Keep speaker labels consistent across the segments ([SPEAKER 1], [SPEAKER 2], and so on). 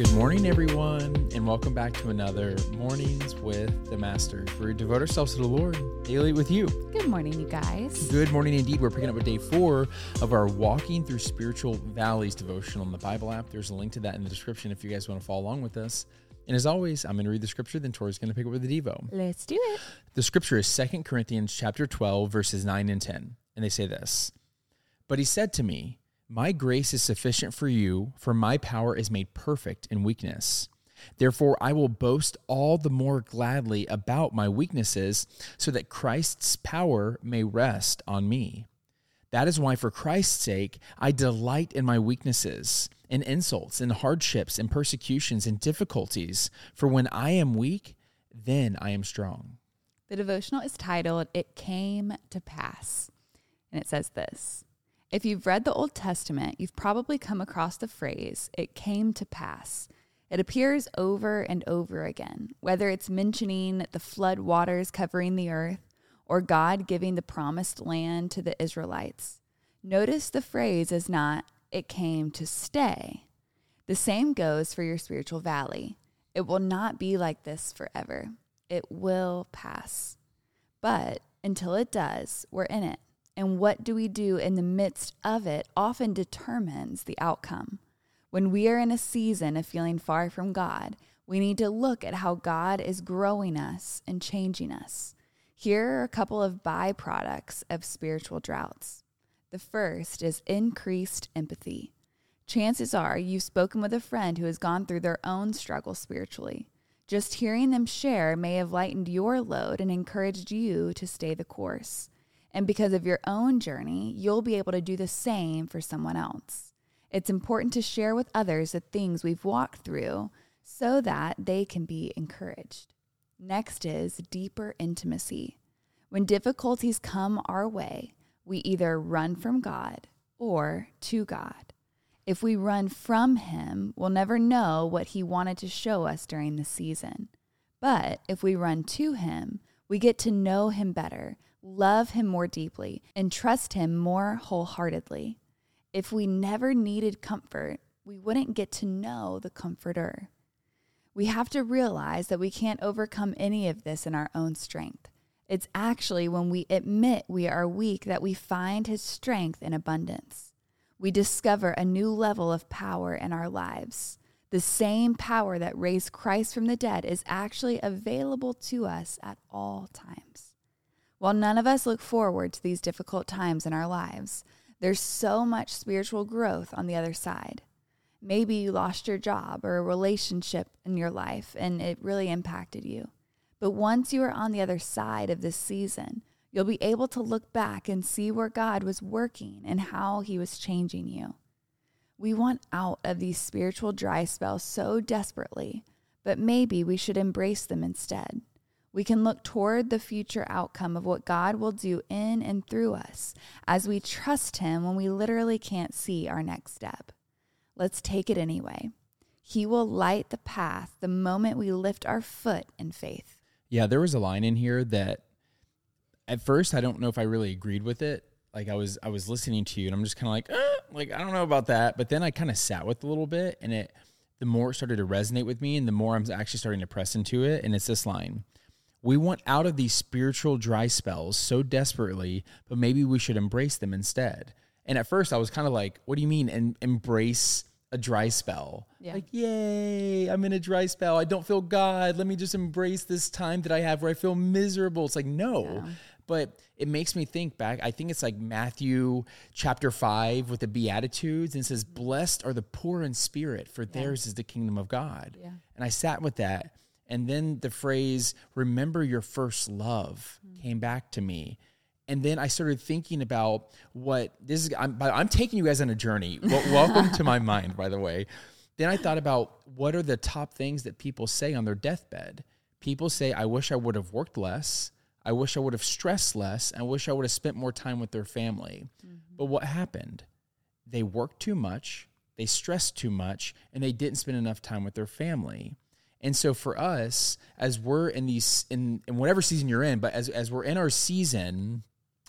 [SPEAKER 1] Good morning, everyone, and welcome back to another Mornings with the Master, where we devote ourselves to the Lord daily with you.
[SPEAKER 2] Good morning, you guys.
[SPEAKER 1] Good morning, indeed. We're picking up with day four of our Walking Through Spiritual Valleys devotional in the Bible app. There's a link to that in the description if you guys want to follow along with us. And as always, I'm going to read the scripture, then Tori's going to pick up with the Devo.
[SPEAKER 2] Let's do it.
[SPEAKER 1] The scripture is 2 Corinthians chapter 12, verses 9 and 10. And they say this But he said to me, My grace is sufficient for you, for my power is made perfect in weakness. Therefore, I will boast all the more gladly about my weaknesses, so that Christ's power may rest on me. That is why, for Christ's sake, I delight in my weaknesses, in insults, in hardships, in persecutions, in difficulties. For when I am weak, then I am strong.
[SPEAKER 2] The devotional is titled It Came to Pass. And it says this If you've read the Old Testament, you've probably come across the phrase, It came to pass. It appears over and over again, whether it's mentioning the flood waters covering the earth or God giving the promised land to the Israelites. Notice the phrase is not, It came to stay. The same goes for your spiritual valley. It will not be like this forever. It will pass. But until it does, we're in it. And what do we do in the midst of it often determines the outcome. When we are in a season of feeling far from God, we need to look at how God is growing us and changing us. Here are a couple of byproducts of spiritual droughts. The first is increased empathy. Chances are you've spoken with a friend who has gone through their own struggle spiritually. Just hearing them share may have lightened your load and encouraged you to stay the course. And because of your own journey, you'll be able to do the same for someone else. It's important to share with others the things we've walked through so that they can be encouraged. Next is deeper intimacy. When difficulties come our way, we either run from God or to God. If we run from Him, we'll never know what He wanted to show us during the season. But if we run to Him, we get to know Him better, love Him more deeply, and trust Him more wholeheartedly. If we never needed comfort, we wouldn't get to know the Comforter. We have to realize that we can't overcome any of this in our own strength. It's actually when we admit we are weak that we find His strength in abundance. We discover a new level of power in our lives. The same power that raised Christ from the dead is actually available to us at all times. While none of us look forward to these difficult times in our lives, there's so much spiritual growth on the other side. Maybe you lost your job or a relationship in your life and it really impacted you. But once you are on the other side of this season, you'll be able to look back and see where God was working and how he was changing you. We want out of these spiritual dry spells so desperately, but maybe we should embrace them instead. We can look toward the future outcome of what God will do in and through us as we trust Him when we literally can't see our next step. Let's take it anyway. He will light the path the moment we lift our foot in faith.
[SPEAKER 1] Yeah, there was a line in here that at first I don't know if I really agreed with it. Like I was I was listening to you and I'm just kind of like, eh, like I don't know about that. But then I kind of sat with it a little bit and it the more it started to resonate with me and the more I'm actually starting to press into it. And it's this line. We want out of these spiritual dry spells so desperately, but maybe we should embrace them instead. And at first I was kind of like, what do you mean and embrace a dry spell.
[SPEAKER 2] Yeah.
[SPEAKER 1] Like, yay, I'm in a dry spell. I don't feel God. Let me just embrace this time that I have where I feel miserable. It's like, no.
[SPEAKER 2] Yeah.
[SPEAKER 1] But it makes me think back. I think it's like Matthew chapter 5 with the Beatitudes and it says, Blessed are the poor in spirit, for theirs is the kingdom of God.
[SPEAKER 2] Yeah.
[SPEAKER 1] And I sat with that. And then the phrase, remember your first love, came back to me and then I started thinking about what this is. I'm, I'm taking you guys on a journey. Well, welcome to my mind, by the way. Then I thought about what are the top things that people say on their deathbed. People say, "I wish I would have worked less. I wish I would have stressed less. I wish I would have spent more time with their family." Mm-hmm. But what happened? They worked too much. They stressed too much, and they didn't spend enough time with their family. And so for us, as we're in these in, in whatever season you're in, but as as we're in our season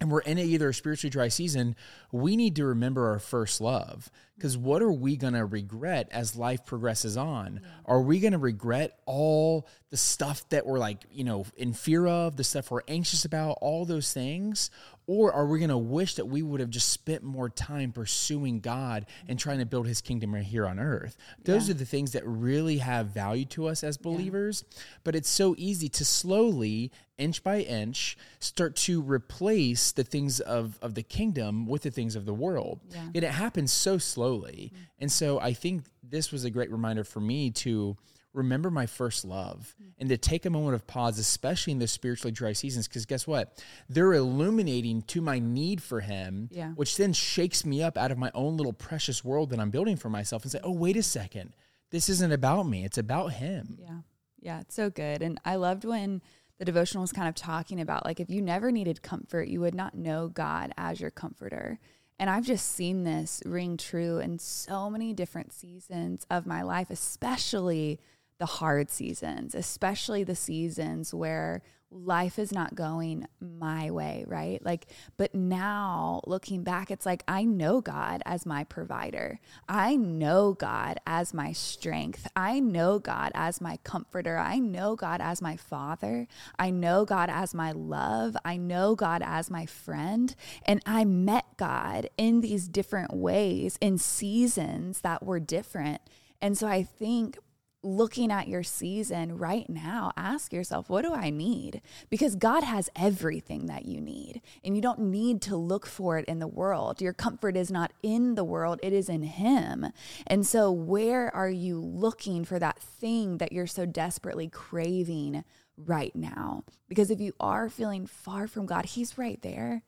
[SPEAKER 1] and we're in a, either a spiritually dry season, we need to remember our first love. Because what are we going to regret as life progresses on? Yeah. Are we going to regret all the stuff that we're like, you know, in fear of, the stuff we're anxious about, all those things? Or are we going to wish that we would have just spent more time pursuing God and trying to build his kingdom right here on earth? Those yeah. are the things that really have value to us as believers. Yeah. But it's so easy to slowly, inch by inch, start to replace the things of, of the kingdom with the things of the world. Yeah. And it happens so slowly. Mm-hmm. And so I think this was a great reminder for me to remember my first love mm. and to take a moment of pause, especially in the spiritually dry seasons, because guess what? They're illuminating to my need for Him, yeah. which then shakes me up out of my own little precious world that I'm building for myself and say, oh, wait a second. This isn't about me, it's about Him.
[SPEAKER 2] Yeah. Yeah. It's so good. And I loved when the devotional was kind of talking about like if you never needed comfort, you would not know God as your comforter. And I've just seen this ring true in so many different seasons of my life, especially the hard seasons, especially the seasons where life is not going my way, right? Like, but now looking back, it's like I know God as my provider. I know God as my strength. I know God as my comforter. I know God as my father. I know God as my love. I know God as my friend. And I met God in these different ways in seasons that were different. And so I think looking at your season right now, ask yourself, what do I need? Because God has everything that you need, and you don't need to look for it in the world. Your comfort is not in the world, it is in Him. And so, where are you looking for that thing that you're so desperately craving right now? Because if you are feeling far from God, He's right there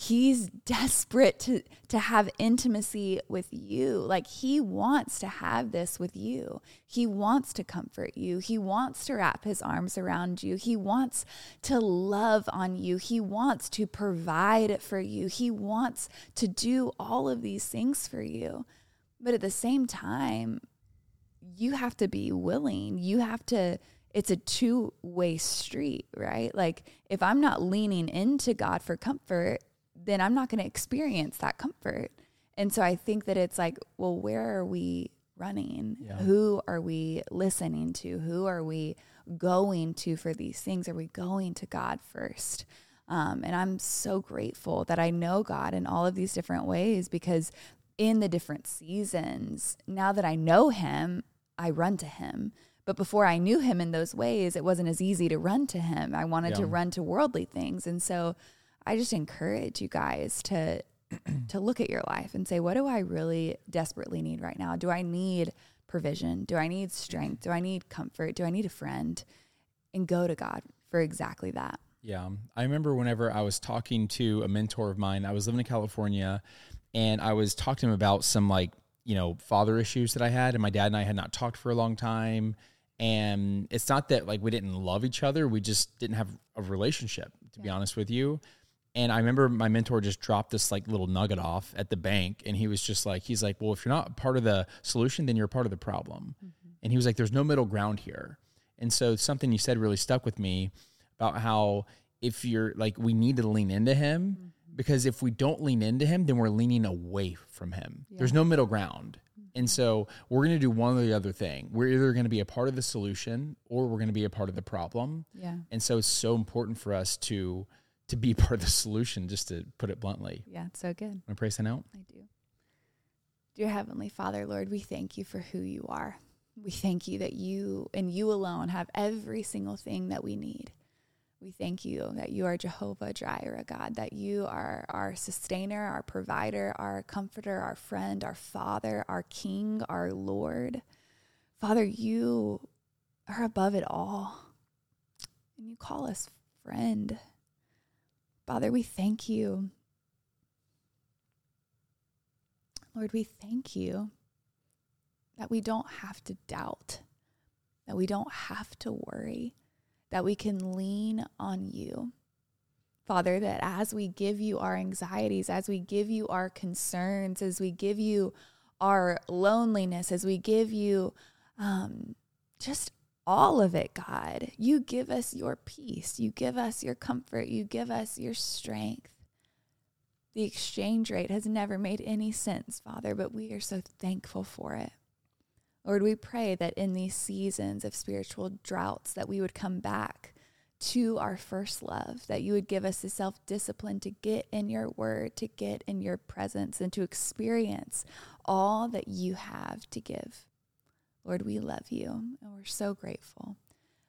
[SPEAKER 2] he's desperate to to have intimacy with you. Like he wants to have this with you. He wants to comfort you. He wants to wrap his arms around you. He wants to love on you. He wants to provide for you. He wants to do all of these things for you. But at the same time you have to be willing. You have to it's a two way street, right? Like, if I'm not leaning into God for comfort, then I'm not going to experience that comfort. And so I think that it's like, well, where are we running? Yeah. Who are we listening to? Who are we going to for these things? Are we going to God first? Um, and I'm so grateful that I know God in all of these different ways because in the different seasons, now that I know Him, I run to Him. But before I knew Him in those ways, it wasn't as easy to run to Him. I wanted yeah. to run to worldly things. And so I just encourage you guys to to look at your life and say, what do I really desperately need right now? Do I need provision? Do I need strength? Do I need comfort? Do I need a friend? And go to God for exactly that.
[SPEAKER 1] Yeah. I remember whenever I was talking to a mentor of mine, I was living in California and I was talking to him about some like, you know, father issues that I had. And my dad and I had not talked for a long time. And it's not that like we didn't love each other, we just didn't have a relationship, to yeah. be honest with you. And I remember my mentor just dropped this like little nugget off at the bank. And he was just like, he's like, well, if you're not part of the solution, then you're part of the problem. Mm-hmm. And he was like, there's no middle ground here. And so something you said really stuck with me about how if you're like, we need to lean into him mm-hmm. because if we don't lean into him, then we're leaning away from him. Yeah. There's no middle ground. Mm-hmm. And so we're going to do one or the other thing. We're either going to be a part of the solution or we're going to be a part of the problem.
[SPEAKER 2] Yeah.
[SPEAKER 1] And so it's so important for us to to be part of the solution, just to put it bluntly.
[SPEAKER 2] Yeah, it's so good. Want
[SPEAKER 1] to pray sign out?
[SPEAKER 2] I do. Dear Heavenly Father, Lord, we thank you for who you are. We thank you that you and you alone have every single thing that we need. We thank you that you are Jehovah Jireh, God, that you are our sustainer, our provider, our comforter, our friend, our father, our king, our Lord. Father, you are above it all. And you call us friend. Father, we thank you. Lord, we thank you that we don't have to doubt, that we don't have to worry, that we can lean on you. Father, that as we give you our anxieties, as we give you our concerns, as we give you our loneliness, as we give you um, just all of it, God. You give us your peace. You give us your comfort. You give us your strength. The exchange rate has never made any sense, Father, but we are so thankful for it. Lord, we pray that in these seasons of spiritual droughts that we would come back to our first love, that you would give us the self-discipline to get in your word, to get in your presence and to experience all that you have to give. Lord, we love you and we're so grateful.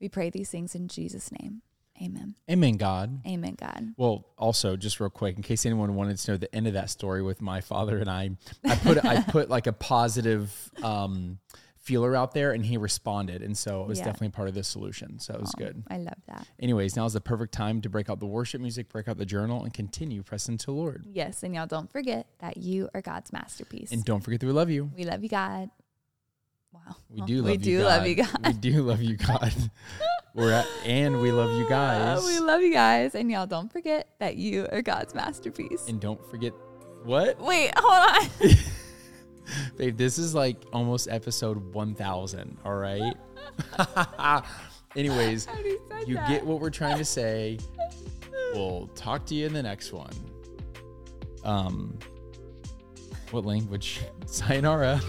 [SPEAKER 2] We pray these things in Jesus' name. Amen.
[SPEAKER 1] Amen, God.
[SPEAKER 2] Amen, God.
[SPEAKER 1] Well, also, just real quick, in case anyone wanted to know the end of that story with my father and I, I put I put like a positive um, feeler out there, and he responded, and so it was
[SPEAKER 2] Yeah.
[SPEAKER 1] definitely part of the solution. So it was
[SPEAKER 2] Aw,
[SPEAKER 1] good.
[SPEAKER 2] I love that.
[SPEAKER 1] Anyways, now is the perfect time to break out the worship music, break out the journal, and continue pressing to Lord.
[SPEAKER 2] Yes, and y'all don't forget that you are God's masterpiece.
[SPEAKER 1] And don't forget that we love you.
[SPEAKER 2] we love you, God. Wow.
[SPEAKER 1] We do love you guys.
[SPEAKER 2] we
[SPEAKER 1] you.
[SPEAKER 2] do
[SPEAKER 1] God.
[SPEAKER 2] love you, God.
[SPEAKER 1] We do love you, God. We're at, and we love you guys.
[SPEAKER 2] we love you guys. And y'all don't forget that you are God's masterpiece.
[SPEAKER 1] and don't forget what,
[SPEAKER 2] Wait, hold on.
[SPEAKER 1] babe. This is like almost episode one thousand. All right. Anyways, you get what we're trying to say. We'll talk to you in the next one. Um, what language? Sayonara.